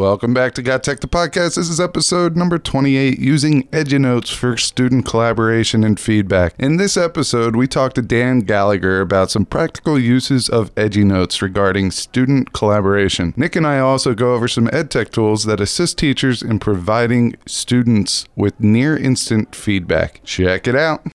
Welcome back to Got Tech the podcast. This is episode number 28 using EduNotes for student collaboration and feedback. In this episode, we talked to Dan Gallagher about some practical uses of EduNotes regarding student collaboration. Nick and I also go over some EdTech tools that assist teachers in providing students with near instant feedback. Check it out.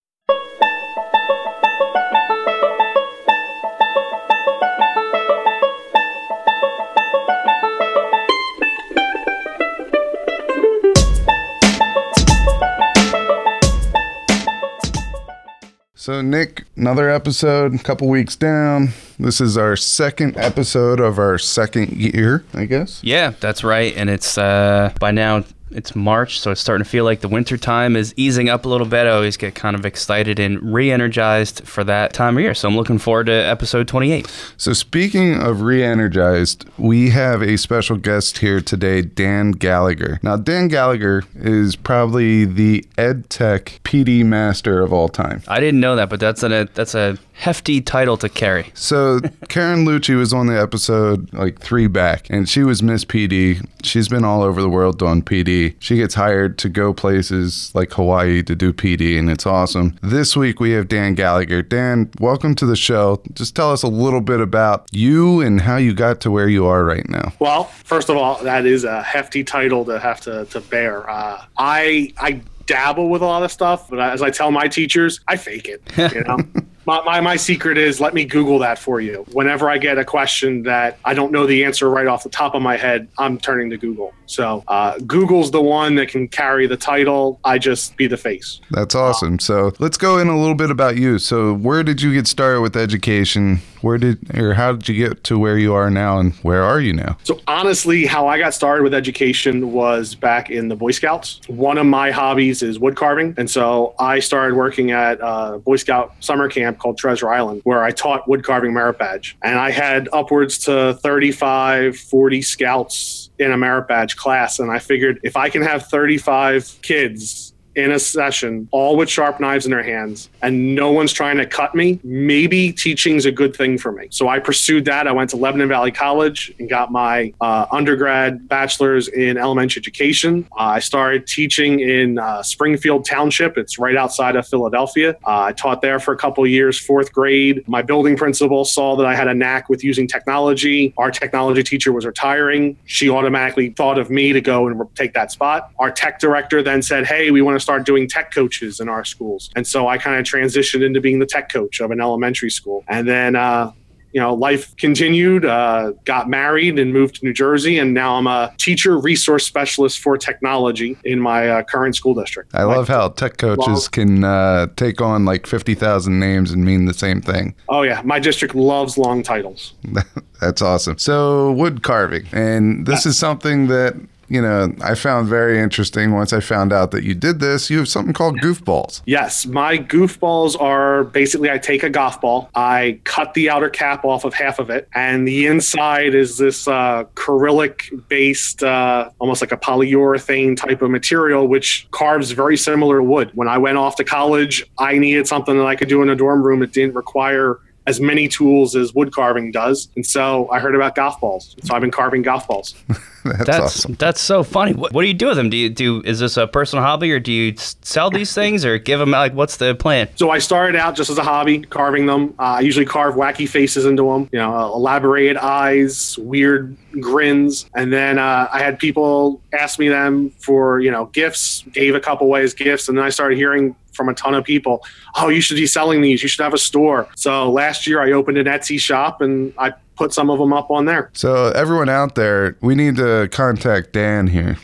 So, Nick, another episode, a couple weeks down. This is our second episode of our second year, I guess. Yeah, that's right. And it's uh, by now it's March, so it's starting to feel like the winter time is easing up a little bit. I always get kind of excited and re-energized for that time of year. So I'm looking forward to episode 28. So speaking of re-energized, we have a special guest here today, Dan Gallagher. Now, Dan Gallagher is probably the ed tech PD master of all time. I didn't know that, but that's a that's a hefty title to carry. So Karen Lucci was on the episode like three back, and she was Miss PD. She's been all over the world doing PD. She gets hired to go places like Hawaii to do PD, and it's awesome. This week we have Dan Gallagher. Dan, welcome to the show. Just tell us a little bit about you and how you got to where you are right now. Well, first of all, that is a hefty title to have to, to bear. Uh, I I dabble with a lot of stuff, but as I tell my teachers, I fake it. You know. My, my, my secret is let me Google that for you. Whenever I get a question that I don't know the answer right off the top of my head, I'm turning to Google. So uh, Google's the one that can carry the title. I just be the face. That's awesome. So let's go in a little bit about you. So where did you get started with education? Where did or how did you get to where you are now, and where are you now? So honestly, how I got started with education was back in the Boy Scouts. One of my hobbies is wood carving, and so I started working at a Boy Scout summer camp called Treasure Island, where I taught wood carving merit badge, and I had upwards to 35, 40 scouts in a merit badge class. And I figured if I can have 35 kids in a session, all with sharp knives in their hands, and no one's trying to cut me, maybe teaching's a good thing for me. So I pursued that. I went to Lebanon Valley College and got my uh, undergrad bachelor's in elementary education. Uh, I started teaching in uh, Springfield Township. It's right outside of Philadelphia. Uh, I taught there for a couple years, fourth grade. My building principal saw that I had a knack with using technology. Our technology teacher was retiring. She automatically thought of me to go and take that spot. Our tech director then said, Hey, we want to start doing tech coaches in our schools. And so I kind of transitioned into being the tech coach of an elementary school. And then, uh, you know, life continued, uh, got married and moved to New Jersey. And now I'm a teacher resource specialist for technology in my uh, current school district. I love how tech coaches can uh, take on like 50,000 names and mean the same thing. Oh, yeah. My district loves long titles. That's awesome. So, wood carving. And this is something that, you know, I found very interesting once I found out that you did this. You have something called goofballs. Yes, my goofballs are basically I take a golf ball, I cut the outer cap off of half of it, and the inside is this uh, acrylic based, uh, almost like a polyurethane type of material, which carves very similar to wood. When I went off to college, I needed something that I could do in a dorm room. It didn't require as many tools as wood carving does. And so I heard about golf balls. So I've been carving golf balls. That's, That's awesome. that's so funny. What, what do you do with them? Do you do is this a personal hobby or do you sell these things or give them like what's the plan? So I started out just as a hobby, carving them. Uh, I usually carve wacky faces into them, you know, uh, elaborated eyes, weird grins, and then uh, I had people ask me them for you know gifts. Gave a couple ways gifts, and then I started hearing from a ton of people, "Oh, you should be selling these. You should have a store." So last year I opened an Etsy shop, and I put some of them up on there. So, everyone out there, we need to contact Dan here.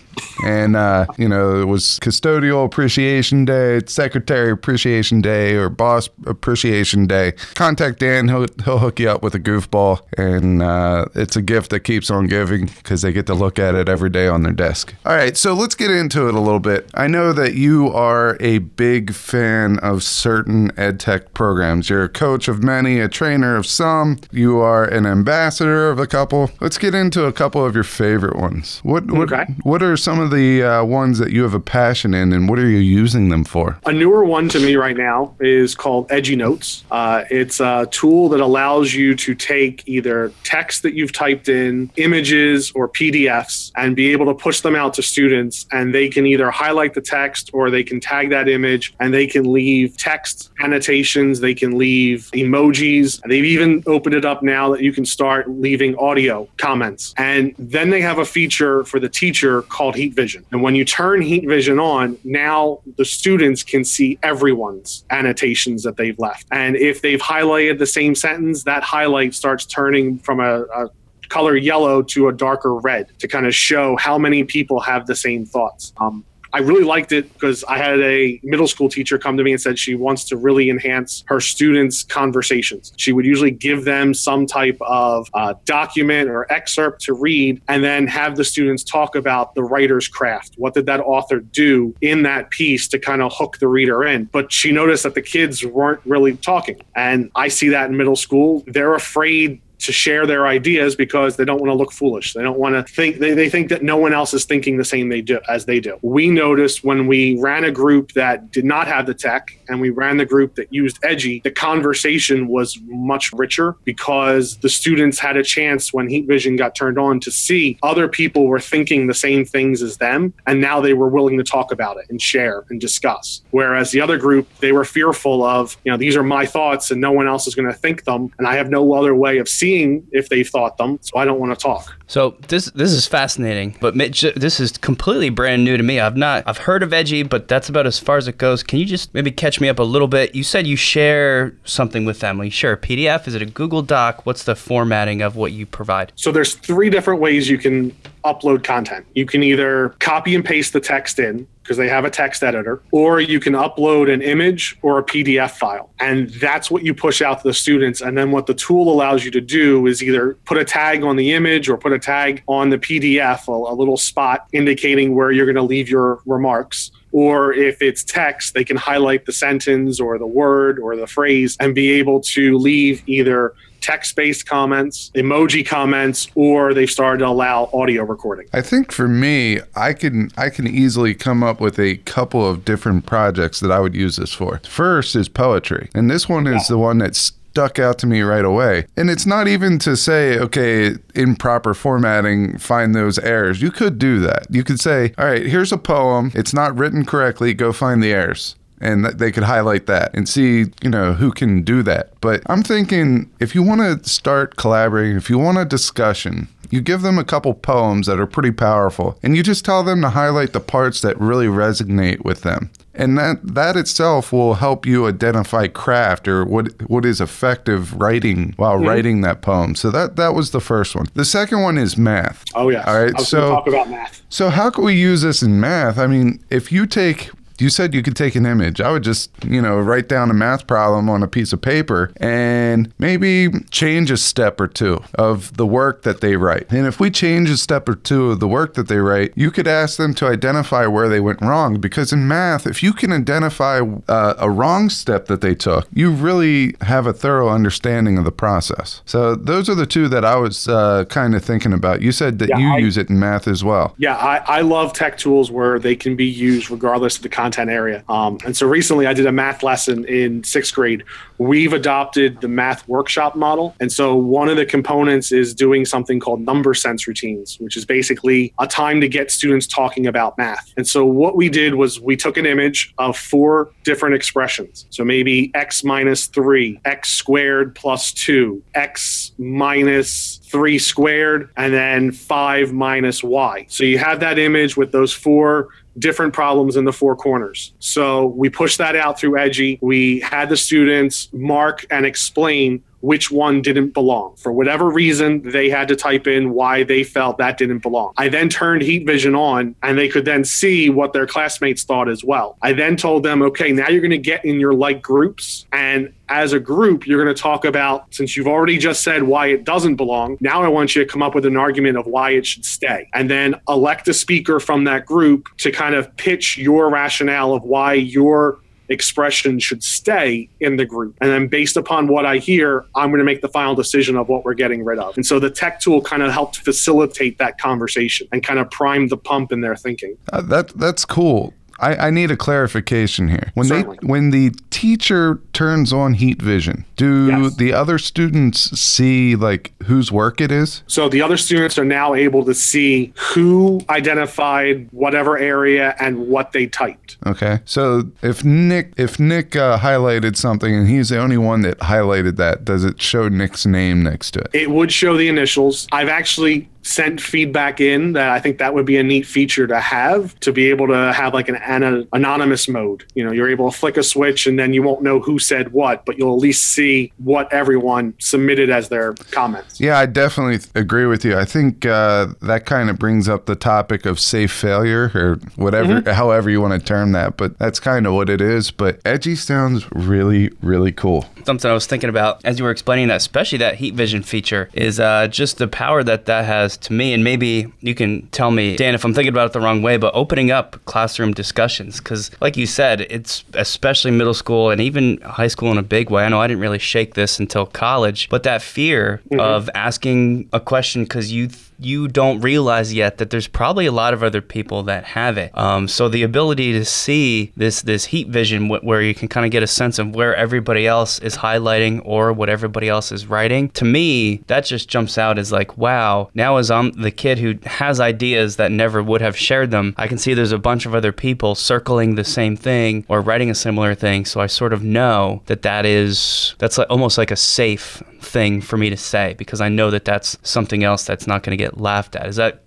And uh, you know it was custodial appreciation day, secretary appreciation day, or boss appreciation day. Contact Dan; he'll he'll hook you up with a goofball, and uh, it's a gift that keeps on giving because they get to look at it every day on their desk. All right, so let's get into it a little bit. I know that you are a big fan of certain ed tech programs. You're a coach of many, a trainer of some. You are an ambassador of a couple. Let's get into a couple of your favorite ones. What what Okay. what are some of the uh, ones that you have a passion in, and what are you using them for? A newer one to me right now is called Edji Notes. Uh, it's a tool that allows you to take either text that you've typed in, images, or PDFs, and be able to push them out to students. And they can either highlight the text or they can tag that image and they can leave text annotations, they can leave emojis. They've even opened it up now that you can start leaving audio comments. And then they have a feature for the teacher called Heat Vision. And when you turn Heat Vision on, now the students can see everyone's annotations that they've left. And if they've highlighted the same sentence, that highlight starts turning from a, a color yellow to a darker red to kind of show how many people have the same thoughts. Um, I really liked it because I had a middle school teacher come to me and said she wants to really enhance her students' conversations. She would usually give them some type of uh, document or excerpt to read and then have the students talk about the writer's craft. What did that author do in that piece to kind of hook the reader in? But she noticed that the kids weren't really talking. And I see that in middle school. They're afraid to share their ideas because they don't want to look foolish. They don't want to think they, they think that no one else is thinking the same they do as they do. We noticed when we ran a group that did not have the tech and we ran the group that used Edji, the conversation was much richer because the students had a chance when Heat Vision got turned on to see other people were thinking the same things as them and now they were willing to talk about it and share and discuss. Whereas the other group, they were fearful of, you know, these are my thoughts and no one else is going to think them and I have no other way of seeing if they've thought them, so I don't want to talk. So this this is fascinating, but Mitch, this is completely brand new to me. I've not I've heard of Edji, but that's about as far as it goes. Can you just maybe catch me up a little bit? You said you share something with them. You share a PDF. Is it a Google Doc? What's the formatting of what you provide? So there's three different ways you can upload content. You can either copy and paste the text in because they have a text editor, or you can upload an image or a PDF file. And that's what you push out to the students. And then what the tool allows you to do is either put a tag on the image or put a tag on the PDF, a, a little spot indicating where you're going to leave your remarks or if it's text, they can highlight the sentence or the word or the phrase and be able to leave either text based comments, emoji comments, or they've started to allow audio recording. I think for me, I can I can easily come up with a couple of different projects that I would use this for. First is poetry, and this one is the one that's stuck out to me right away. And it's not even to say, okay, improper formatting, find those errors. You could do that. You could say, all right, here's a poem. It's not written correctly. Go find the errors and th- they could highlight that and see, you know, who can do that. But I'm thinking if you want to start collaborating, if you want a discussion, you give them a couple poems that are pretty powerful and you just tell them to highlight the parts that really resonate with them. And that that itself will help you identify craft or what what is effective writing while writing that poem. So that that was the first one. The second one is math. Oh, yeah All right, so- talk about math. So how can we use this in math? I mean, if you take you said you could take an image. I would just, you know, write down a math problem on a piece of paper and maybe change a step or two of the work that they write. And if we change a step or two of the work that they write, you could ask them to identify where they went wrong. Because in math, if you can identify uh, a wrong step that they took, you really have a thorough understanding of the process. So those are the two that I was uh, kind of thinking about. You said that Yeah, you I- use it in math as well. Yeah, I, I love tech tools where they can be used regardless of the content area. Um, and so recently I did a math lesson in sixth grade. We've adopted the math workshop model. And so one of the components is doing something called number sense routines, which is basically a time to get students talking about math. And so what we did was we took an image of four different expressions. So maybe x minus three, x squared plus two, x minus three squared, and then five minus y. So you have that image with those four different problems in the four corners. So we pushed that out through Edji. We had the students mark and explain which one didn't belong. For whatever reason, they had to type in why they felt that didn't belong. I then turned Heat Vision on and they could then see what their classmates thought as well. I then told them, okay, now you're going to get in your like groups and as a group, you're going to talk about, since you've already just said why it doesn't belong, now I want you to come up with an argument of why it should stay. And then elect a speaker from that group to kind of pitch your rationale of why your expression should stay in the group. And then based upon what I hear, I'm going to make the final decision of what we're getting rid of. And so the tech tool kind of helped facilitate that conversation and kind of prime the pump in their thinking. Uh, that that's cool. I, I need a clarification here. When Certainly. they when the teacher turns on heat vision, do Yes. the other students see like whose work it is? So the other students are now able to see who identified whatever area and what they typed. Okay. So if Nick if Nick uh, highlighted something and he's the only one that highlighted that, does it show Nick's name next to it? It would show the initials. I've actually sent feedback in that I think that would be a neat feature to have to be able to have like an ana- anonymous mode. You know, you're able to flick a switch and then you won't know who said what, but you'll at least see what everyone submitted as their comments. Yeah, I definitely agree with you. I think uh, that kind of brings up the topic of safe failure or whatever, however you want to term that. But that's kind of what it is. But Edji sounds really, really cool. something I was thinking about as you were explaining that, especially that heat vision feature, is uh, just the power that that has to me. And maybe you can tell me, Dan, if I'm thinking about it the wrong way, but opening up classroom discussions. Because, like you said, it's especially middle school and even high school in a big way. I know I didn't really shake this until college, but that fear mm-hmm. of asking a question because you. You don't realize yet that there's probably a lot of other people that have it. Um, so the ability to see this this heat vision, wh- where you can kind of get a sense of where everybody else is highlighting or what everybody else is writing, to me that just jumps out as like, wow. Now as I'm the kid who has ideas that never would have shared them, I can see there's a bunch of other people circling the same thing or writing a similar thing. So I sort of know that that is that's like, almost like a safe thing for me to say because I know that that's something else that's not going to get laughed at. Is that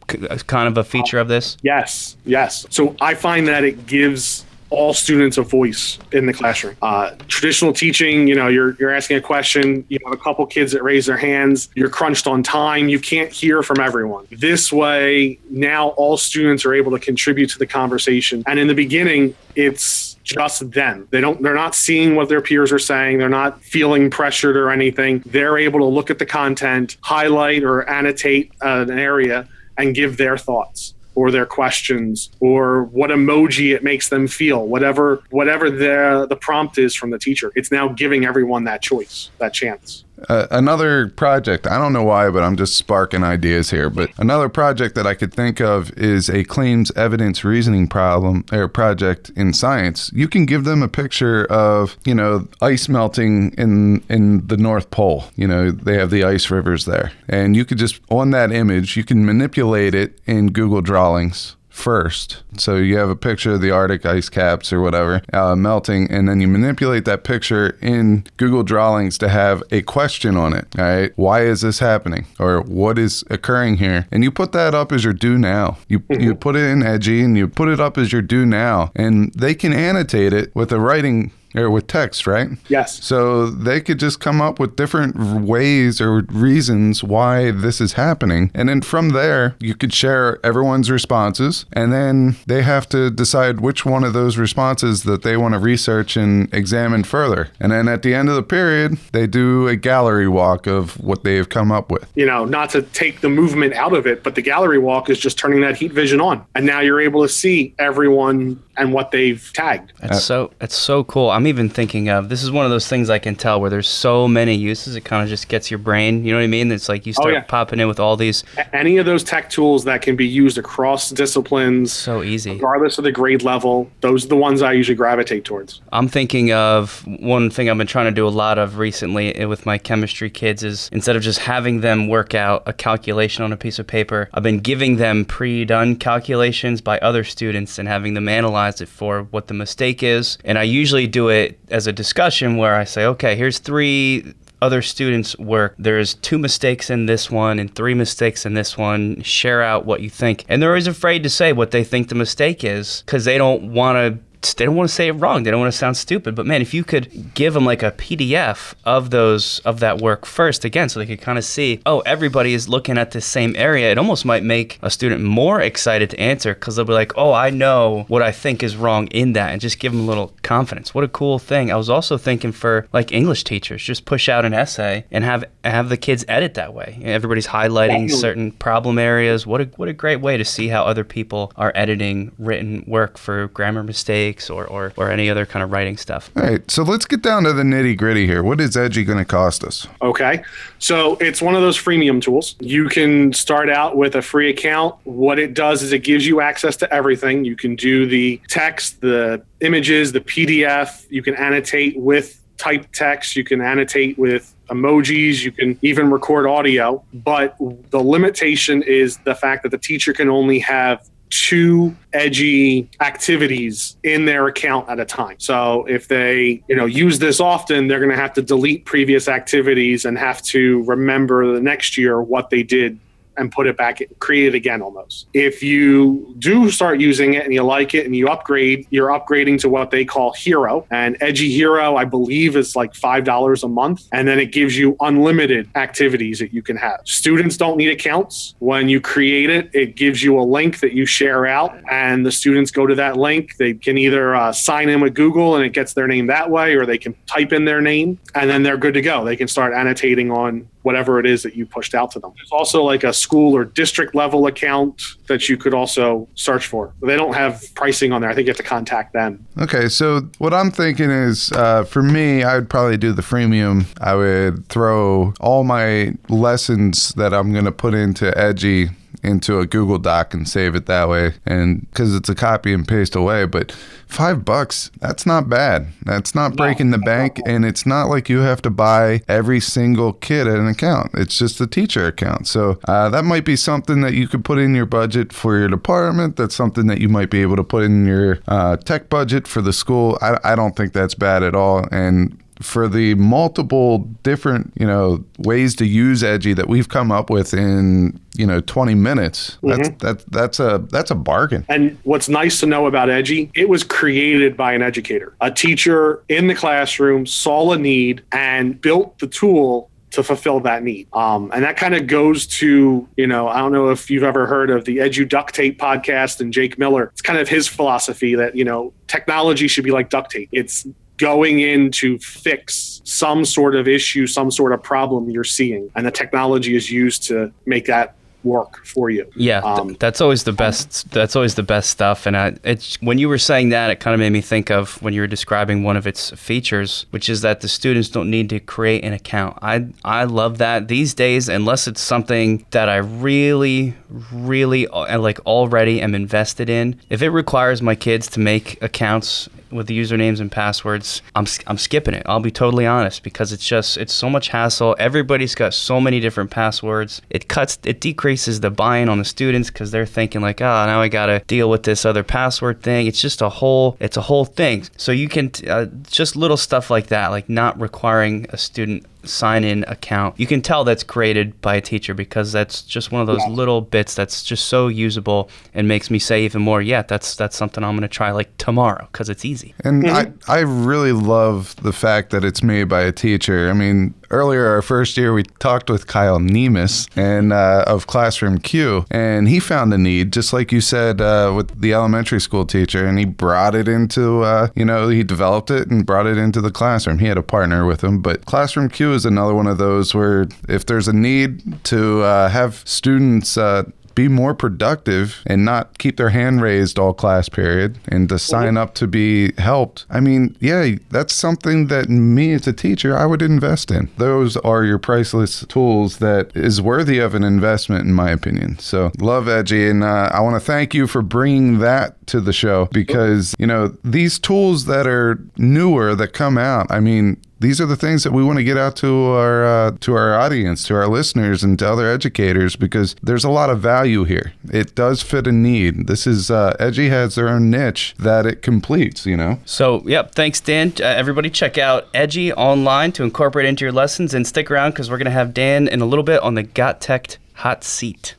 kind of a feature of this? Yes, yes. So I find that it gives all students a voice in the classroom. Uh, traditional teaching, you know, you're you're asking a question, you have a couple kids that raise their hands, you're crunched on time, you can't hear from everyone. This way, now all students are able to contribute to the conversation. And in the beginning, it's just them. They don't they're not seeing what their peers are saying, they're not feeling pressured or anything. They're able to look at the content, highlight or annotate an area and give their thoughts or their questions or what emoji it makes them feel whatever whatever the the prompt is from the teacher it's now giving everyone that choice that chance Uh, another project, I don't know why, but I'm just sparking ideas here. But another project that I could think of is a claims evidence reasoning problem or project in science. You can give them a picture of, you know, ice melting in in the North Pole. You know, they have the ice rivers there. And you could just on that image, you can manipulate it in Google Drawings first. So you have a picture of the Arctic ice caps or whatever uh, melting, and then you manipulate that picture in Google Drawings to have a question on it. All right, why is this happening, or what is occurring here? And you put that up as your do now. You you put it in Edji, and you put it up as your do now, and they can annotate it with a writing or with text, right? yes So they could just come up with different ways or reasons why this is happening. And then from there, you could share everyone's responses. And then they have to decide which one of those responses that they want to research and examine further. And then at the end of the period, they do a gallery walk of what they have come up with. you know not to take the movement out of it but the gallery walk is just turning that heat vision on and now you're able to see everyone and what they've tagged It's so it's so cool. I'm even thinking of this is one of those things I can tell where there's so many uses. It kind of just gets your brain. You know what I mean? It's like you start yeah. popping in with all these. Any of those tech tools that can be used across disciplines So easy. regardless of the grade level those are the ones i usually gravitate towards I'm thinking of one thing I've been trying to do a lot of recently eh, with my chemistry kids is instead of just having them work out a calculation on a piece of paper, I've been giving them pre-done calculations by other students and having them analyze it for what the mistake is. And I usually do it as a discussion where I say, okay, here's three other students' work. There's two mistakes in this one and three mistakes in this one. Share out what you think. And they're always afraid to say what they think the mistake is because they don't want to they don't want to say it wrong. They don't want to sound stupid. But man, if you could give them like a PDF of those of that work first, again, so they could kind of see, oh, everybody is looking at the same area. It almost might make a student more excited to answer because they'll be like, oh, I know what I think is wrong in that, and just give them a little confidence. What a cool thing. I was also thinking for like English teachers, just push out an essay and have have the kids edit that way. Everybody's highlighting certain problem areas. What a what a great way to see how other people are editing written work for grammar mistakes or or, or any other kind of writing stuff. All right, so let's get down to the nitty gritty here. What is Edji going to cost us? Okay. So it's one of those freemium tools. You can start out with a free account. What it does is it gives you access to everything. You can do the text, the images, the PDF. You can annotate with typed text. You can annotate with emojis. You can even record audio. But the limitation is the fact that the teacher can only have two Edji activities in their account at a time. So if they, you know, use this often, they're going to have to delete previous activities and have to remember the next year what they did and put it back, create it again almost. If you do start using it and you like it and you upgrade, you're upgrading to what they call Hero. And Edji Hero, I believe, is like $5 a month. And then it gives you unlimited activities that you can have. Students don't need accounts. When you create it, it gives you a link that you share out, and the students go to that link. They can either uh, sign in with Google and it gets their name that way, or they can type in their name and then they're good to go. They can start annotating on whatever it is that you pushed out to them. There's also like a school or district level account that you could also search for. They don't have pricing on there. I think you have to contact them. Okay, so what I'm thinking is uh, for me, I would probably do the freemium. I would throw all my lessons that I'm going to put into Edji into a Google Doc and save it that way. And because it's a copy and paste away, but five bucks, that's not bad. That's not breaking the bank. And it's not like you have to buy every single kid an account, it's just a teacher account. So uh, that might be something that you could put in your budget for your department. That's something that you might be able to put in your uh, tech budget for the school. I, I don't think that's bad at all. And for the multiple different you know ways to use Edji that we've come up with in you know 20 minutes that's that, that's a that's a bargain And what's nice to know about Edji, it was created by an educator. A teacher in the classroom saw a need and built the tool to fulfill that need. Um, and that kind of goes to, you know, I don't know if you've ever heard of the Edu Duct Tape podcast and Jake Miller. It's kind of his philosophy that, you know, technology should be like duct tape. It's going in to fix some sort of issue, some sort of problem you're seeing. And the technology is used to make that work for you. Yeah, th- Um, that's always the best. That's always the best stuff. And I, it's when you were saying that, it kind of made me think of when you were describing one of its features, which is that the students don't need to create an account. I I love that these days, unless it's something that I really, really uh, like already am invested in. If it requires my kids to make accounts with the usernames and passwords, I'm, I'm skipping it. I'll be totally honest because it's just it's so much hassle. Everybody's got so many different passwords. It cuts it decreases the buy-in on the students because they're thinking like, oh, now I gotta deal with this other password thing. It's just a whole it's a whole thing. So you can uh, just little stuff like that, like not requiring a student sign in account. You can tell that's created by a teacher because that's just one of those little bits that's just so usable and makes me say even more, yeah, that's that's something I'm going to try like tomorrow because it's easy. And mm-hmm. I, I really love the fact that it's made by a teacher. I mean, earlier our first year, we talked with Kyle Nemus and uh, of Classroom Q, and he found the need, just like you said uh, with the elementary school teacher, and he brought it into, uh, you know, he developed it and brought it into the classroom. He had a partner with him, but Classroom Q is another one of those where if there's a need to uh, have students uh, be more productive and not keep their hand raised all class period and to sign up to be helped. I mean, yeah, that's something that me as a teacher I would invest in. Those are your priceless tools that is worthy of an investment in my opinion. So, love Edji and uh, I want to thank you for bringing that to the show because, you know, these tools that are newer that come out, I mean, these are the things that we want to get out to our uh, to our audience, to our listeners, and to other educators because there's a lot of value here. It does fit a need. This is uh, Edji has their own niche that it completes. You know. So, yep, thanks, Dan. Uh, everybody, check out Edji online to incorporate into your lessons and stick around because we're to have Dan in a little bit on the Got Tech hot seat.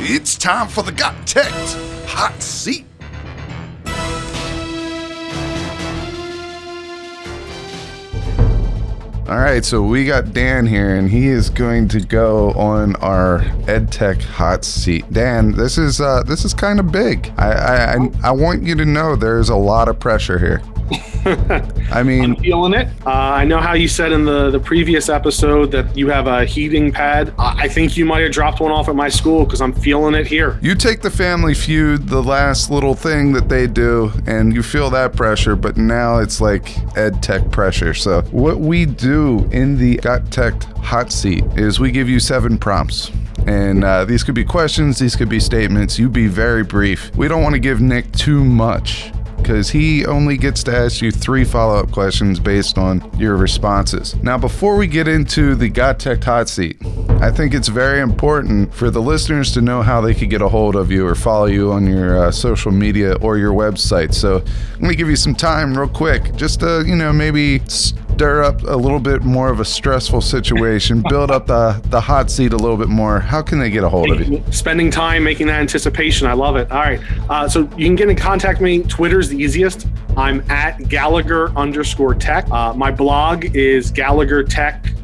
It's time for the Got Tech Hot Seat. All right, so we got Dan here, and he is going to go on our EdTech hot seat. Dan, this is uh, this is kind of big. I, I I I want you to know there's a lot of pressure here. I mean, I'm feeling it. Uh, I know how you said in the, the previous episode that you have a heating pad. I I think you might have dropped one off at my school because I'm feeling it here. You take the family feud, the last little thing that they do, and you feel that pressure, but now it's like ed tech pressure. So, what we do in the Got Tech hot seat is we give you seven prompts. And uh, these could be questions, these could be statements. You be very brief. We don't want to give Nick too much because he only gets to ask you three follow up questions based on your responses. Now, before we get into the Got Tech Hot Seat, I think it's very important for the listeners to know how they could get a hold of you or follow you on your uh, social media or your website. So, I'm going to give you some time, real quick, just to, you know, maybe stir up a little bit more of a stressful situation, build up the, the hot seat a little bit more. How can they get a hold of you? Spending time making that anticipation. I love it. All right. Uh, so you can get in contact me. Twitter's the easiest. I'm at Gallagher underscore tech. Uh, my blog is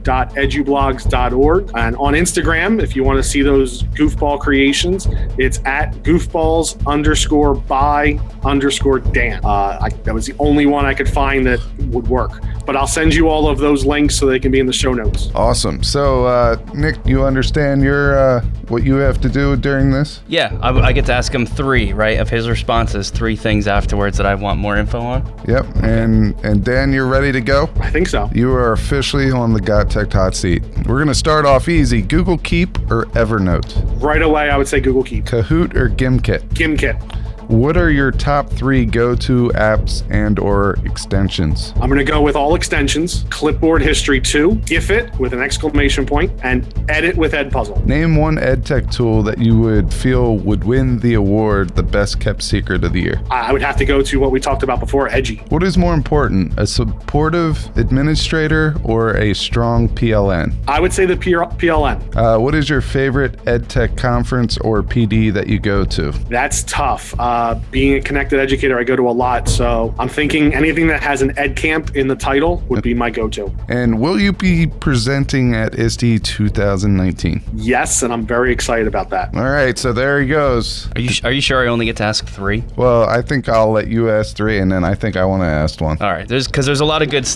gallaghertech.edublogs.org. And on Instagram, if you want to see those goofball creations, it's at goofballs underscore by underscore Dan. Uh, I, that was the only one I could find that would work. But I'll send you all of those links so they can be in the show notes. Awesome. So, uh, Nick, you understand your uh, what you have to do during this? Yeah, I, I get to ask him three, right, of his responses, three things afterwards that I want more info on. Yep. And and Dan, you're ready to go. I think so. You are officially on the Got Tech Hot Seat. We're gonna start off easy. Google Keep or Evernote, Right away, I would say Google Keep. Kahoot or Gimkit. GimKit. What are your top three go-to apps and or extensions? I'm going to go with all extensions, Clipboard History 2, GIFIT with an exclamation point, and Edit with Edpuzzle. Name one EdTech tool that you would feel would win the award, the best kept secret of the year. I would have to go to what we talked about before, Edji. What is more important, a supportive administrator or a strong PLN? I would say the PR- PLN. Uh, what is your favorite EdTech conference or PD that you go to? That's tough. Uh, Uh, being a connected educator, I go to a lot, so I'm thinking anything that has an Ed Camp in the title would be my go-to. And will you be presenting at ISTE 2019? Yes, and I'm very excited about that. All right, so there he goes. Are you are you sure I only get to ask three? Well, I think I'll let you ask three, and then I think I want to ask one. All right, there's because there's a lot of good.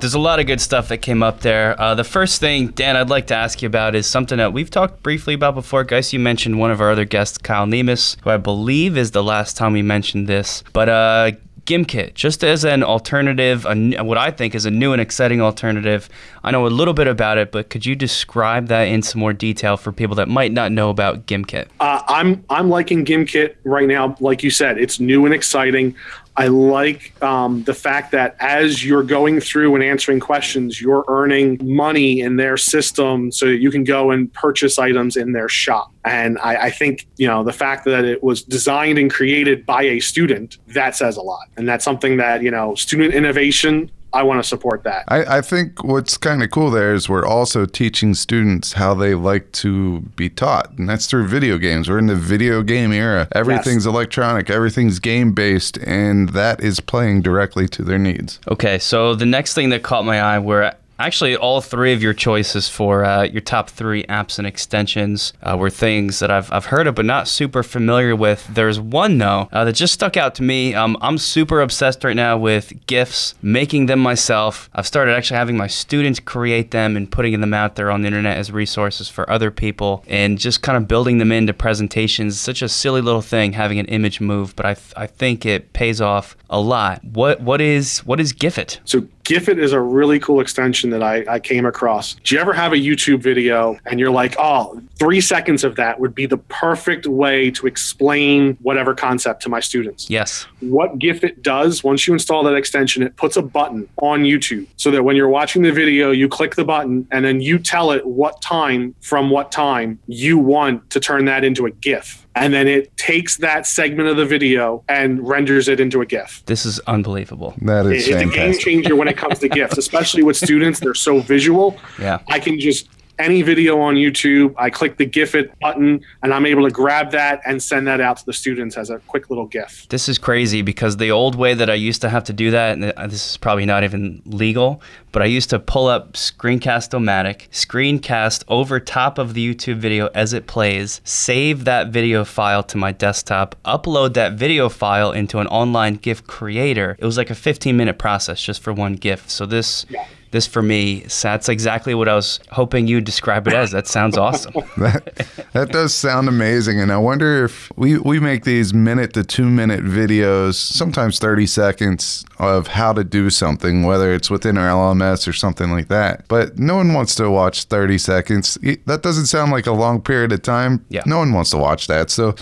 There's a lot of good stuff that came up there. Uh, the first thing, Dan, I'd like to ask you about is something that we've talked briefly about before. Guys, you mentioned one of our other guests, Kyle Nemus, who I believe is the last time we mentioned this. But uh, Gimkit, just as an alternative, a, what I think is a new and exciting alternative. I know a little bit about it, but could you describe that in some more detail for people that might not know about Gimkit? Uh, I'm I'm liking GimKit right now. Like you said, it's new and exciting. I like um, the fact that as you're going through and answering questions, you're earning money in their system so that you can go and purchase items in their shop. And I, I think, you know, the fact that it was designed and created by a student, that says a lot. And that's something that, you know, student innovation, I want to support that. I, I think what's kind of cool there is we're also teaching students how they like to be taught, and that's through video games. We're in the video game era. Everything's electronic, everything's game based, and that is playing directly to their needs. Okay, so the next thing that caught my eye were actually all three of your choices for uh, your top three apps and extensions uh, were things that I've, I've heard of but not super familiar with. There's one though uh, that just stuck out to me. Um, I'm super obsessed right now with GIFs, making them myself. I've started actually having my students create them and putting them out there on the internet as resources for other people and just kind of building them into presentations. Such a silly little thing having an image move, but I, th- I think it pays off a lot. What what is what is GIFIT? So GIFIT is a really cool extension that I, I came across. Do you ever have a YouTube video and you're like, oh, three seconds of that would be the perfect way to explain whatever concept to my students? Yes. What GIFIT does, once you install that extension, it puts a button on YouTube so that when you're watching the video, you click the button and then you tell it what time from what time you want to turn that into a GIF. And then it takes that segment of the video and renders it into a GIF. This is unbelievable. That is It's a game changer when it comes to GIFs, especially with students. They're so visual. Yeah. I can just any video on YouTube. I click the GIF it button, and I'm able to grab that and send that out to the students as a quick little GIF. This is crazy because the old way that I used to have to do that, and uh, this is probably not even legal, but I used to pull up Screencast-O-Matic, screencast over top of the YouTube video as it plays, save that video file to my desktop, upload that video file into an online GIF creator. It was like a 15 minute process just for one GIF. So this. Yeah this for me, that's exactly what I was hoping you'd describe it as. That sounds awesome. that, that does sound amazing. And I wonder if we, we make these minute to two minute videos, sometimes 30 seconds of how to do something, whether it's within our LMS or something like that. But no one wants to watch 30 seconds. That doesn't sound like a long period of time. Yeah. No one wants to watch that. So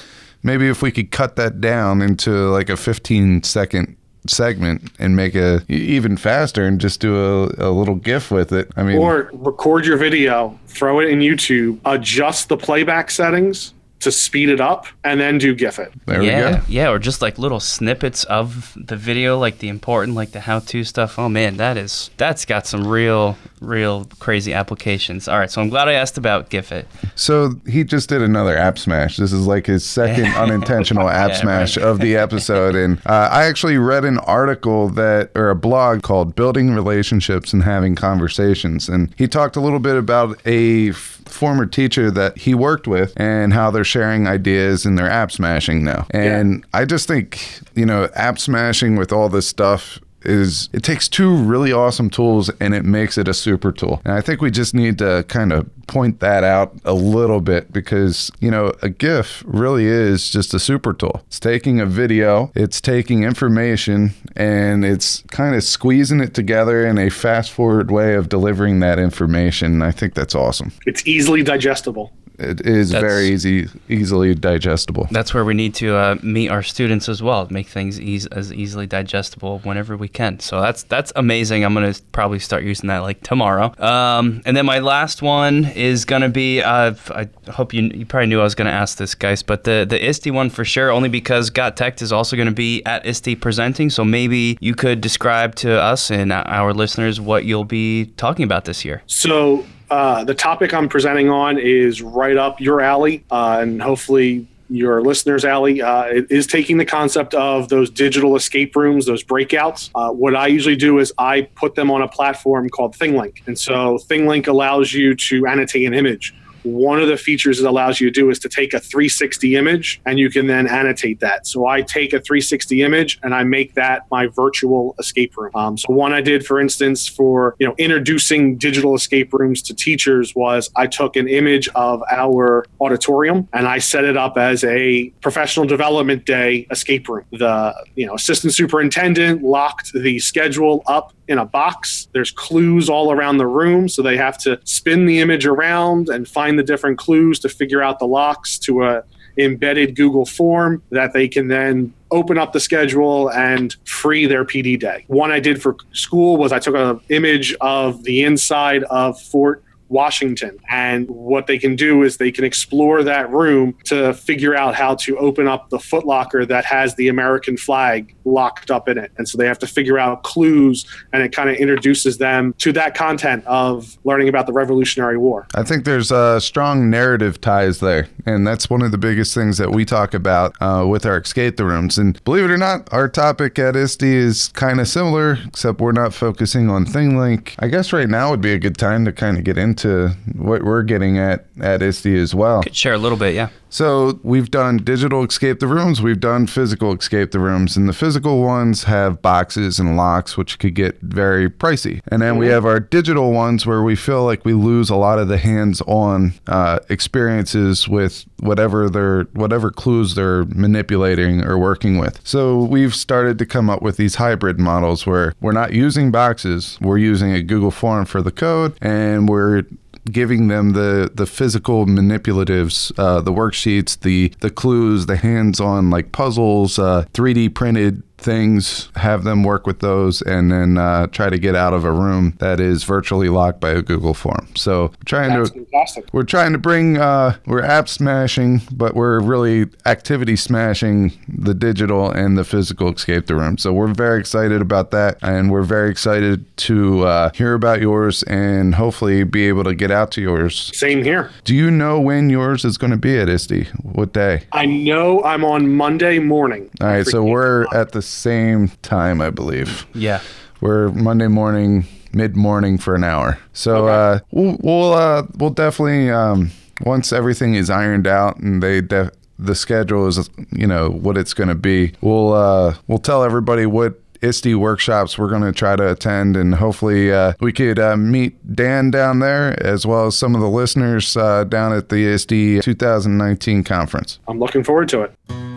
maybe if we could cut that down into like a 15 second segment and make a even faster and just do a, a little gif with it. I mean, or record your video, throw it in YouTube, adjust the playback settings to speed it up and then do GIF it. There yeah, we go. Yeah, or just like little snippets of the video, like the important, like the how-to stuff. Oh man, that is that's got some real, real crazy applications. All right, so I'm glad I asked about GIF it. So he just did another app smash. This is like his second unintentional app yeah, smash right. of the episode, and uh, I actually read an article that or a blog called "Building Relationships and Having Conversations," and he talked a little bit about a former teacher that he worked with and how they're sharing ideas and they're app smashing now. And yeah. I just think, you know, app smashing with all this stuff is it takes two really awesome tools and it makes it a super tool. And I think we just need to kind of point that out a little bit because, you know, a GIF really is just a super tool. It's taking a video, it's taking information, and it's kind of squeezing it together in a fast forward way of delivering that information. I think that's awesome. It's easily digestible it is that's, very easy, easily digestible. That's where we need to uh, meet our students as well, make things eas- as easily digestible whenever we can. So that's that's amazing. I'm gonna probably start using that like tomorrow. Um, and then my last one is gonna be. Uh, I hope you you probably knew I was gonna ask this, guys, but the the ISTE one for sure, only because Got Tech is also gonna be at ISTE presenting. So maybe you could describe to us and our listeners what you'll be talking about this year. So uh, the topic I'm presenting on is right up your alley, uh, and hopefully your listeners' alley. Uh, is taking the concept of those digital escape rooms, those breakouts. Uh, what I usually do is I put them on a platform called ThingLink, and so ThingLink allows you to annotate an image one of the features it allows you to do is to take a 360 image and you can then annotate that. So I take a 360 image and I make that my virtual escape room. Um, so one I did, for instance, for you know introducing digital escape rooms to teachers was I took an image of our auditorium and I set it up as a professional development day escape room. The you know assistant superintendent locked the schedule up in a box. There's clues all around the room, so they have to spin the image around and find the different clues to figure out the locks to a embedded Google form that they can then open up the schedule and free their PD day. One I did for school was I took an image of the inside of Fort Washington. And what they can do is they can explore that room to figure out how to open up the footlocker that has the American flag locked up in it. And so they have to figure out clues and it kind of introduces them to that content of learning about the Revolutionary War. I think there's a strong narrative ties there. And that's one of the biggest things that we talk about uh, with our escape the rooms. And believe it or not, our topic at ISTE is kind of similar, except we're not focusing on thing ThingLink. I guess right now would be a good time to kind of get into into what we're getting at at ISTE as well. Could share a little bit, yeah. So we've done digital escape the rooms, we've done physical escape the rooms, and the physical ones have boxes and locks, which could get very pricey. And then we have our digital ones where we feel like we lose a lot of the hands-on uh, experiences with whatever they're whatever clues they're manipulating or working with. So we've started to come up with these hybrid models where we're not using boxes, we're using a Google form for the code, and we're giving them the the physical manipulatives, uh, the worksheets, the the clues, the hands-on like puzzles, uh, 3D printed things, have them work with those, and then uh, try to get out of a room that is virtually locked by a Google form. So we're trying That's to fantastic. we're trying to bring uh, we're app smashing, but we're really activity smashing the digital and the physical escape the room. So we're very excited about that, and we're very excited to uh, hear about yours and hopefully be able to get out to yours. Same here. Do you know when yours is going to be at ISTE? What day? I know I'm on Monday morning. All right, so we're at the same time, I believe. Yeah. We're Monday morning, mid morning for an hour. So uh, we'll we'll uh, we'll definitely um, once everything is ironed out and they def- the schedule is you know what it's going to be. We'll uh, we'll tell everybody what. ISTE workshops we're going to try to attend and hopefully uh, we could uh, meet Dan down there as well as some of the listeners uh, down at the ISTE 2019 conference. I'm looking forward to it.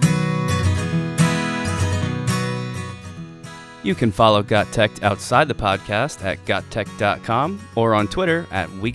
You can follow Got Tech outside the podcast at gottech.com or on Twitter at We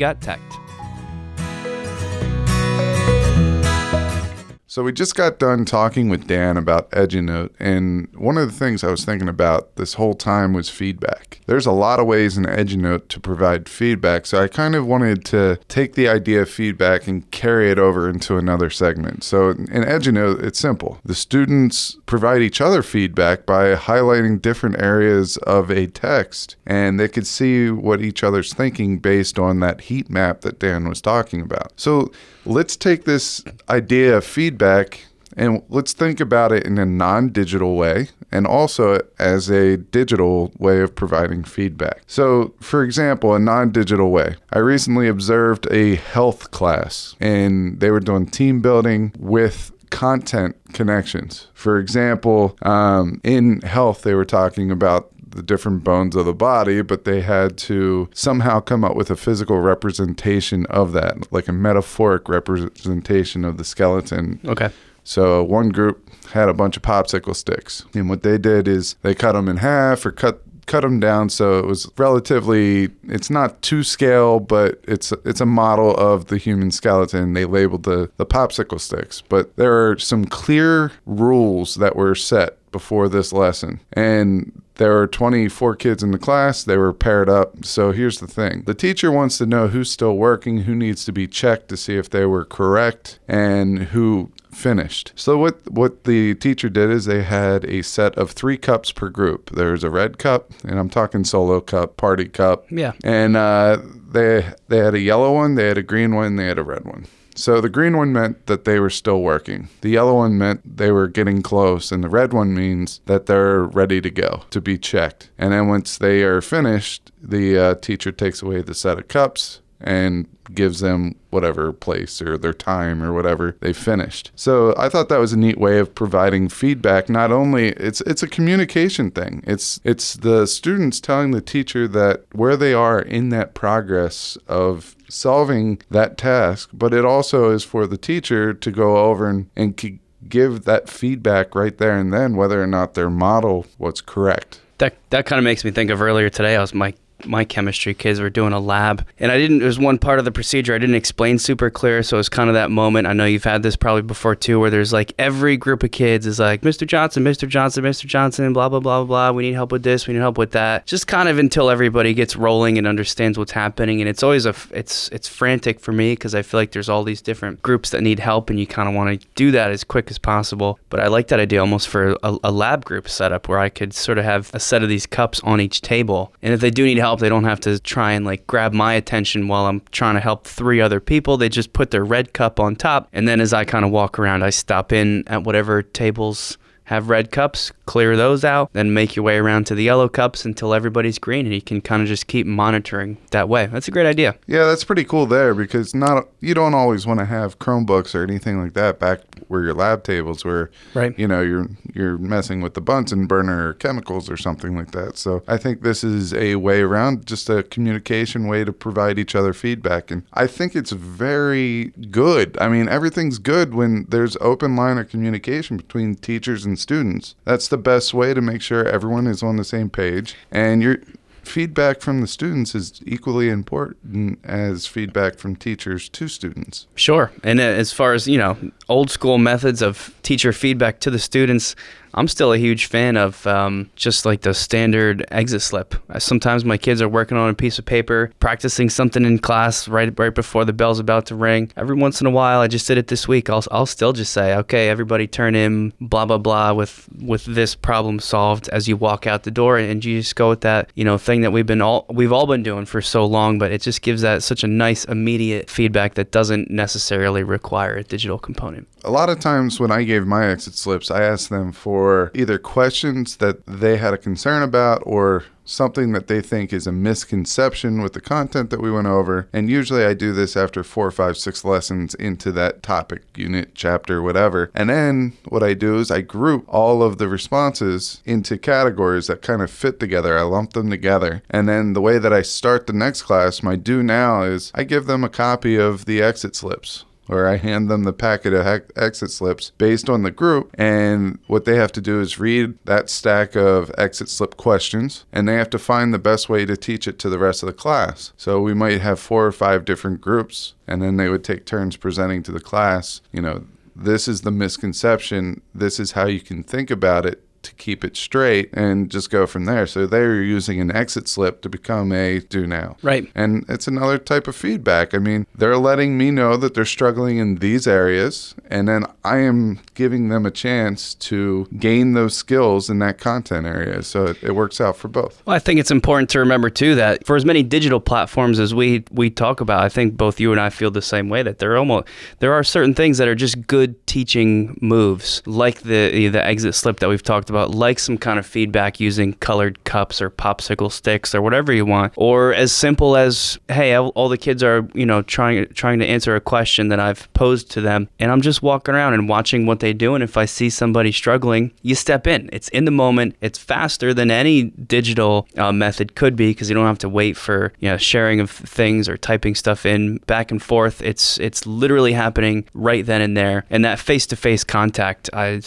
So we just got done talking with Dan about EduNote, and one of the things I was thinking about this whole time was feedback. There's a lot of ways in EduNote to provide feedback, so I kind of wanted to take the idea of feedback and carry it over into another segment. So in EduNote, it's simple. The students provide each other feedback by highlighting different areas of a text, and they could see what each other's thinking based on that heat map that Dan was talking about. So let's take this idea of feedback and let's think about it in a non digital way and also as a digital way of providing feedback. So, for example, a non digital way, I recently observed a health class and they were doing team building with content connections. For example, um, in health, they were talking about the different bones of the body, but they had to somehow come up with a physical representation of that, like a metaphoric representation of the skeleton. Okay. So one group had a bunch of popsicle sticks, and what they did is they cut them in half or cut cut them down so it was relatively it's not to scale but it's it's a model of the human skeleton they labeled the the popsicle sticks but there are some clear rules that were set before this lesson and there were 24 kids in the class. They were paired up. So here's the thing the teacher wants to know who's still working, who needs to be checked to see if they were correct, and who finished. So what what the teacher did is they had a set of 3 cups per group. There's a red cup, and I'm talking solo cup, party cup. Yeah. And uh, they they had a yellow one, they had a green one, they had a red one. So the green one meant that they were still working. The yellow one meant they were getting close, and the red one means that they're ready to go to be checked. And then once they are finished, the uh, teacher takes away the set of cups and gives them whatever place or their time or whatever they finished. So I thought that was a neat way of providing feedback. Not only it's it's a communication thing. It's it's the students telling the teacher that where they are in that progress of solving that task, but it also is for the teacher to go over and, and give that feedback right there and then whether or not their model was correct. That that kind of makes me think of earlier today. I was my my chemistry kids were doing a lab, and I didn't. Was one part of the procedure I didn't explain super clear, so it was kind of that moment. I know you've had this probably before too, where there's like every group of kids is like, Mr. Johnson, Mr. Johnson, Mr. Johnson, blah blah blah blah blah. We need help with this. We need help with that. Just kind of until everybody gets rolling and understands what's happening. And it's always a it's it's frantic for me because I feel like there's all these different groups that need help, and you kind of want to do that as quick as possible. But I like that idea almost for a, a lab group setup where I could sort of have a set of these cups on each table, and if they do need help, they don't have to try and like grab my attention while I'm trying to help three other people. They just put their red cup on top, and then as I kind of walk around, I stop in at whatever tables have red cups, clear those out, then make your way around to the yellow cups until everybody's green, and you can kind of just keep monitoring that way. That's a great idea. Yeah, that's pretty cool there because not you don't always want to have Chromebooks or anything like that back where your lab tables where Right. you know you're you're messing with the Bunsen burner or chemicals or something like that. So I think this is a way around just a communication way to provide each other feedback and I think it's very good. I mean, everything's good when there's open line of communication between teachers and students. That's the best way to make sure everyone is on the same page and you're feedback from the students is equally important as feedback from teachers to students. Sure. And uh, as far as, you know, old school methods of teacher feedback to the students, I'm still a huge fan of um, just like the standard exit slip. Sometimes my kids are working on a piece of paper, practicing something in class right right before the bell's about to ring. Every once in a while, I just did it this week. I'll, I'll still just say, okay, everybody turn in blah blah blah with with this problem solved as you walk out the door, and you just go with that you know thing that we've been all we've all been doing for so long. But it just gives that such a nice immediate feedback that doesn't necessarily require a digital component. A lot of times when I gave my exit slips, I asked them for either questions that they had a concern about or something that they think is a misconception with the content that we went over. And usually I do this after four, five, six lessons into that topic, unit, chapter, whatever. And then what I do is I group all of the responses into categories that kind of fit together. I lump them together. And then the way that I start the next class, my do now is I give them a copy of the exit slips or I hand them the packet of hec- exit slips based on the group. And what they have to do is read that stack of exit slip questions and they have to find the best way to teach it to the rest of the class. So we might have four or five different groups and then they would take turns presenting to the class, you know. This is the misconception. This is how you can think about it to keep it straight and just go from there. So they're using an exit slip to become a do now. Right. And it's another type of feedback. I mean, they're letting me know that they're struggling in these areas, and then I am giving them a chance to gain those skills in that content area. So it, it works out for both. Well, I think it's important to remember too that for as many digital platforms as we we talk about, I think both you and I feel the same way that there are almost there are certain things that are just good teaching moves, like the the exit slip that we've talked about, like some kind of feedback using colored cups or popsicle sticks or whatever you want, or as simple as hey, all all the kids are you know trying trying to answer a question that I've posed to them, and I'm just walking around and watching what they do, and if I see somebody struggling, you step in. It's in the moment. It's faster than any digital uh, method could be because you don't have to wait for you know sharing of things or typing stuff in back and forth. It's it's literally happening right then and there, and that face-to-face contact I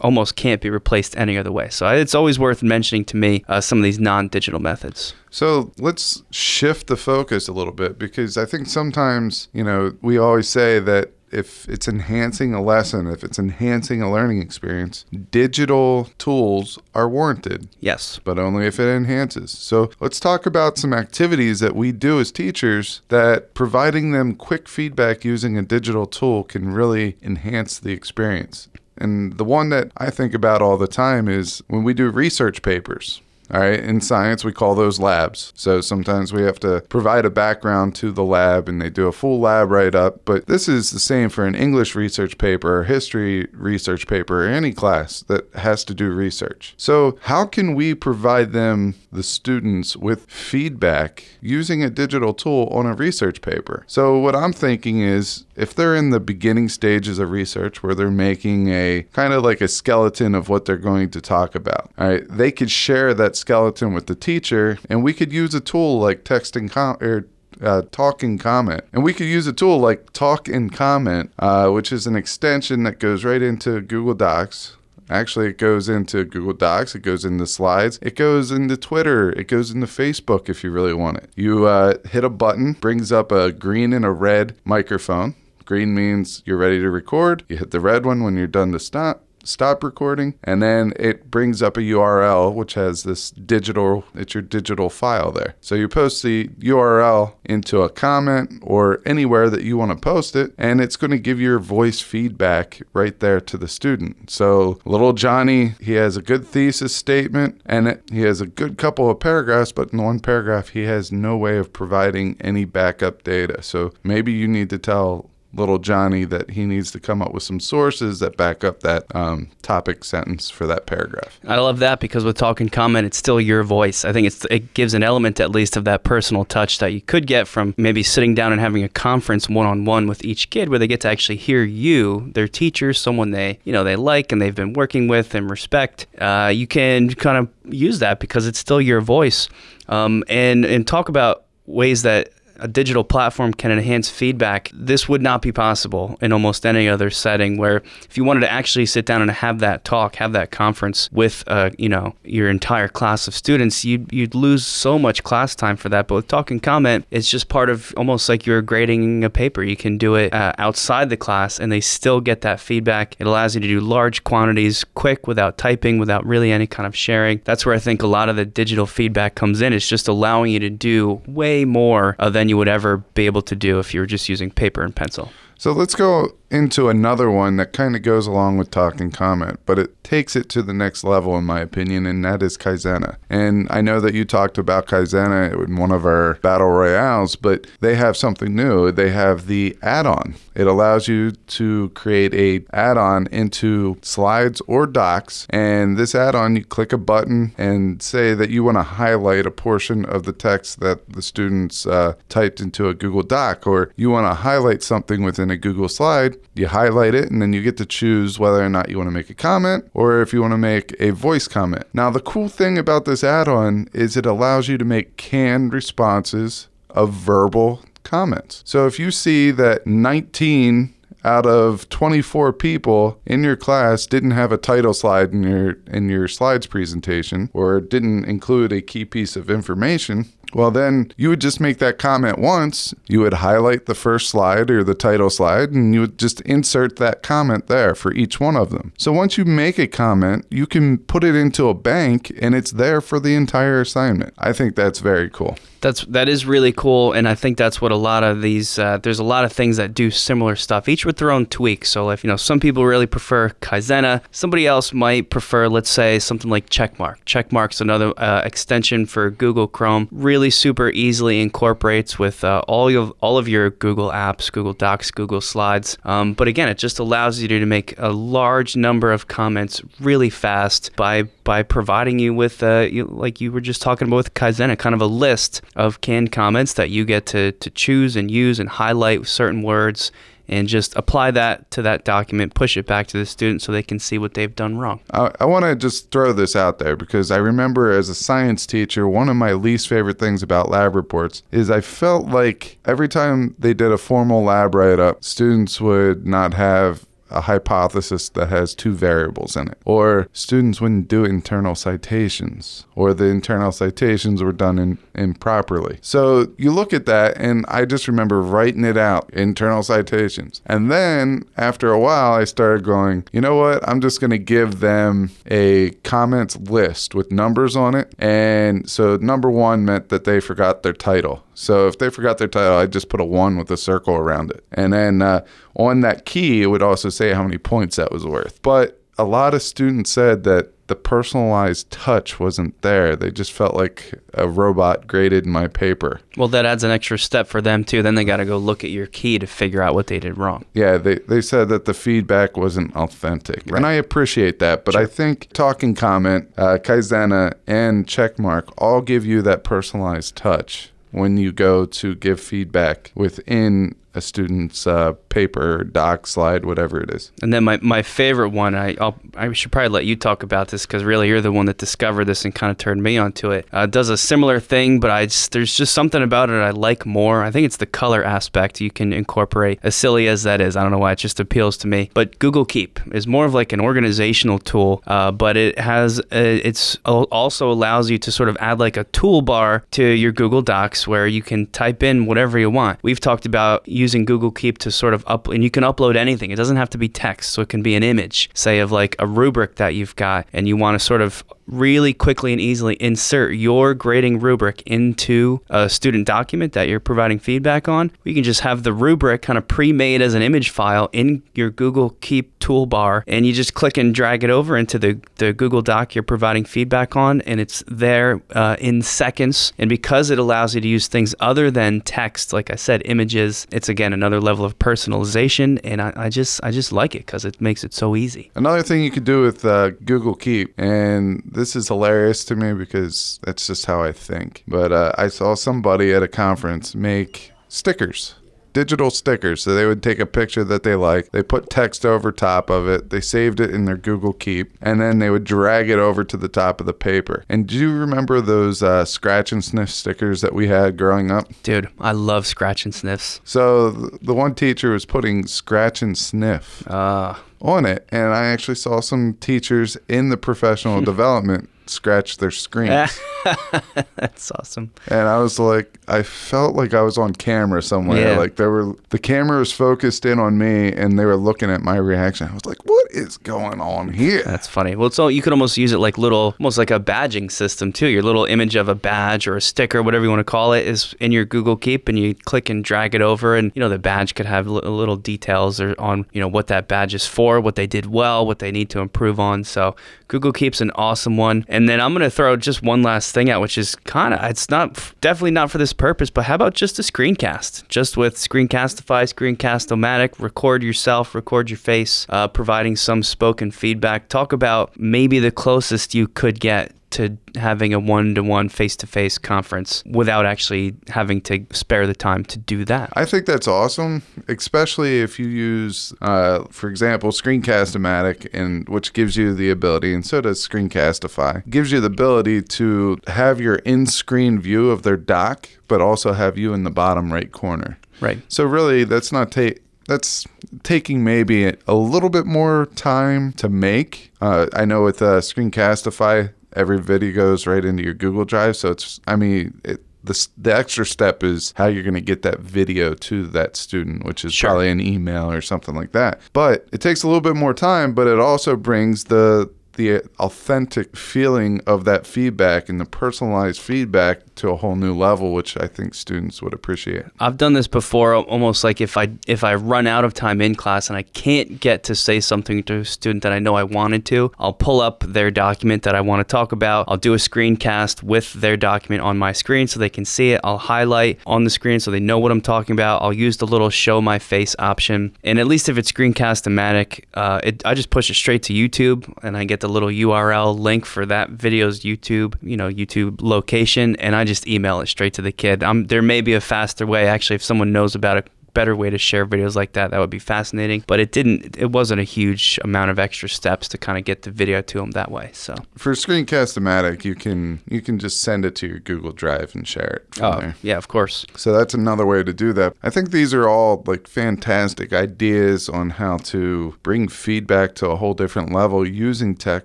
almost can't be replaced any other way. So it's always worth mentioning to me uh, some of these non-digital methods. So let's shift the focus a little bit because I think sometimes, you know, we always say that if it's enhancing a lesson, if it's enhancing a learning experience, digital tools are warranted. Yes. but only if it enhances. So let's talk about some activities that we do as teachers that providing them quick feedback using a digital tool can really enhance the experience. And the one that I think about all the time is when we do research papers. All right, in science, we call those labs. So sometimes we have to provide a background to the lab and they do a full lab write up. But this is the same for an English research paper, or history research paper, or any class that has to do research. So, how can we provide them, the students, with feedback using a digital tool on a research paper? So, what I'm thinking is if they're in the beginning stages of research where they're making a kind of like a skeleton of what they're going to talk about, all right, they could share that skeleton with the teacher, and we could use a tool like text and com- or uh, talk and comment. And we could use a tool like talk and comment, uh, which is an extension that goes right into Google Docs. Actually, it goes into Google Docs, it goes into slides, it goes into Twitter, it goes into Facebook if you really want it. You uh, hit a button, brings up a green and a red microphone. Green means you're ready to record. You hit the red one when you're done to stop stop recording and then it brings up a URL which has this digital it's your digital file there. So you post the URL into a comment or anywhere that you want to post it and it's going to give your voice feedback right there to the student. So little Johnny he has a good thesis statement and it, he has a good couple of paragraphs but in one paragraph he has no way of providing any backup data. So maybe you need to tell little Johnny that he needs to come up with some sources that back up that um, topic sentence for that paragraph. I love that because with talk and comment, it's still your voice. I think it's it gives an element at least of that personal touch that you could get from maybe sitting down and having a conference one on one with each kid, where they get to actually hear you, their teacher, someone they you know they like and they've been working with and respect. Uh, you can kind of use that because it's still your voice, um, and and talk about ways that a digital platform can enhance feedback, this would not be possible in almost any other setting. Where if you wanted to actually sit down and have that talk, have that conference with, uh, you know, your entire class of students, you'd you'd lose so much class time for that. But with talk and comment, it's just part of almost like you're grading a paper. You can do it uh, outside the class, and they still get that feedback. It allows you to do large quantities quick without typing, without really any kind of sharing. That's where I think a lot of the digital feedback comes in. It's just allowing you to do way more uh, than you would ever be able to do if you were just using paper and pencil. So let's go into another one that kind of goes along with talk and comment, but it takes it to the next level, in my opinion, and that is Kaizena. And I know that you talked about Kaizena in one of our battle royales, but they have something new. They have the add-on. It allows you to create a add-on into slides or docs, and this add-on, you click a button and say that you want to highlight a portion of the text that the students uh, typed into a Google Doc, or you want to highlight something within a Google slide, you highlight it, and then you get to choose whether or not you want to make a comment or if you want to make a voice comment. Now, the cool thing about this add on is it allows you to make canned responses of verbal comments. So if you see that 19 out of 24 people in your class didn't have a title slide in your in your slides presentation or didn't include a key piece of information well, then you would just make that comment once. You would highlight the first slide or the title slide, and you would just insert that comment there for each one of them. So once you make a comment, you can put it into a bank and it's there for the entire assignment. I think that's very cool. That's that is really cool, and I think that's what a lot of these. Uh, there's a lot of things that do similar stuff, each with their own tweaks. So if you know, some people really prefer Kaizena. Somebody else might prefer, let's say, something like Checkmark. Checkmark's another uh, extension for Google Chrome. Really super easily incorporates with uh, all of all of your Google apps, Google Docs, Google Slides. Um, but again, it just allows you to, make a large number of comments really fast by by providing you with, uh, you, like you were just talking about with Kaizena, kind of a list of canned comments that you get to, to choose and use and highlight certain words and just apply that to that document, push it back to the student so they can see what they've done wrong. I, I want to just throw this out there because I remember as a science teacher, one of my least favorite things about lab reports is I felt like every time they did a formal lab write up, students would not have a hypothesis that has two variables in it. Or students wouldn't do internal citations, or the internal citations were done in, improperly. So you look at that, and I just remember writing it out internal citations. And then after a while, I started going, you know what? I'm just going to give them a comments list with numbers on it. And so number one meant that they forgot their title. So if they forgot their title, I'd just put a one with a circle around it. And then uh, on that key, it would also say how many points that was worth. But a lot of students said that the personalized touch wasn't there. They just felt like a robot graded my paper. Well, that adds an extra step for them too. Then they got to go look at your key to figure out what they did wrong. Yeah, they, they said that the feedback wasn't authentic. Right. And I appreciate that. But sure. I think Talk and Comment, uh, Kaizena, and Checkmark all give you that personalized touch when you go to give feedback within a student's uh, paper, doc, slide, whatever it is. And then my, my favorite one, I I'll, i should probably let you talk about this because really you're the one that discovered this and kind of turned me onto it. Uh, does a similar thing, but I just, there's just something about it I like more. I think it's the color aspect you can incorporate, as silly as that is. I don't know why it just appeals to me. But Google Keep is more of like an organizational tool, uh, but it has uh, it's also allows you to sort of add like a toolbar to your Google Docs where you can type in whatever you want. We've talked about using Google Keep to sort of up, and you can upload anything. It doesn't have to be text, so it can be an image, say of like a rubric that you've got, and you want to sort of really quickly and easily insert your grading rubric into a student document that you're providing feedback on. You can just have the rubric kind of pre-made as an image file in your Google Keep toolbar, and you just click and drag it over into the, the Google Doc you're providing feedback on, and it's there uh, in seconds. And because it allows you to use things other than text, like I said, images, it's again another level of personalization, and I, I just I just like it because it makes it so easy. Another thing you could do with uh, Google Keep, and this is hilarious to me because that's just how I think. But uh, I saw somebody at a conference make stickers digital stickers. So they would take a picture that they like, they put text over top of it, they saved it in their Google Keep, and then they would drag it over to the top of the paper. And do you remember those uh, scratch and sniff stickers that we had growing up? Dude, I love scratch and sniffs. So the one teacher was putting scratch and sniff Uh, on it, and I actually saw some teachers in the professional development scratch their screens. that's awesome. And I was like, I felt like I was on camera somewhere. Yeah. Like there were the camera was focused in on me, and they were looking at my reaction. I was like, what is going on here? That's funny. Well, so you could almost use it like little, almost like a badging system too. Your little image of a badge or a sticker, whatever you want to call it, is in your Google Keep, and you click and drag it over, and you know the badge could have li- little details or on you know what that badge is for, what they did well, what they need to improve on. So Google Keep's an awesome one. And then I'm gonna throw just one last thing out, which is kind of it's not definitely not for this purpose, but how about just a screencast, just with Screencastify, Screencast-O-Matic, record yourself, record your face, uh, providing some spoken feedback. Talk about maybe the closest you could get to having a one-to-one face-to-face conference without actually having to spare the time to do that. I think that's awesome, especially if you use, uh, for example, Screencast-O-Matic, and which gives you the ability, and so does Screencastify, gives you the ability to have your in-screen view of their doc, but also have you in the bottom right corner. Right. So really, that's not take. That's taking maybe a little bit more time to make. Uh, I know with uh, Screencastify, every video goes right into your Google Drive, so it's. I mean, it, the the extra step is how you're going to get that video to that student, which is Sure. probably an email or something like that. But it takes a little bit more time, but it also brings the the authentic feeling of that feedback and the personalized feedback to a whole new level, which I think students would appreciate. I've done this before, almost like if I if I run out of time in class and I can't get to say something to a student that I know I wanted to, I'll pull up their document that I want to talk about. I'll do a screencast with their document on my screen so they can see it. I'll highlight on the screen so they know what I'm talking about. I'll use the little show my face option, and at least if it's screencast-o-matic, uh, it, I just push it straight to YouTube, and I get the little URL link for that video's YouTube, you know, YouTube location, and I just email it straight to the kid. There may be a faster way, actually, if someone knows about a better way to share videos like that, that would be fascinating. But it didn't, it wasn't a huge amount of extra steps to kind of get the video to them that way. So, For Screencast-O-Matic, you can you can just send it to your Google Drive and share it from oh, there. yeah, of course. So that's another way to do that. I think these are all like fantastic ideas on how to bring feedback to a whole different level using tech,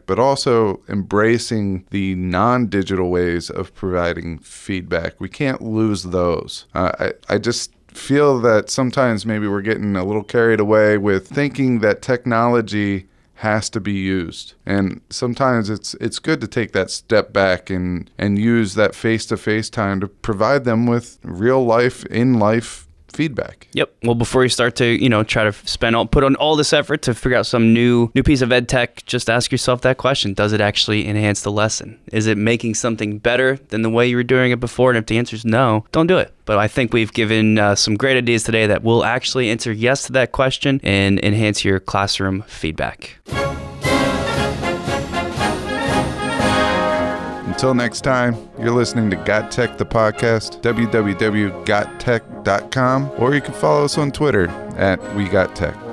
but also embracing the non-digital ways of providing feedback. We can't lose those. Uh, I I just feel that sometimes maybe we're getting a little carried away with thinking that technology has to be used. And sometimes it's it's good to take that step back and and use that face-to-face time to provide them with real life in life feedback. Yep. Well, before you start to, you know, try to spend all, put on all this effort to figure out some new, new piece of ed tech, just ask yourself that question: Does it actually enhance the lesson? Is it making something better than the way you were doing it before? And if the answer is no, don't do it. But I think we've given uh, some great ideas today that will actually answer yes to that question and enhance your classroom feedback. Until next time, you're listening to Got Tech the podcast, www.gottech.com, or you can follow us on Twitter at We Got Tech.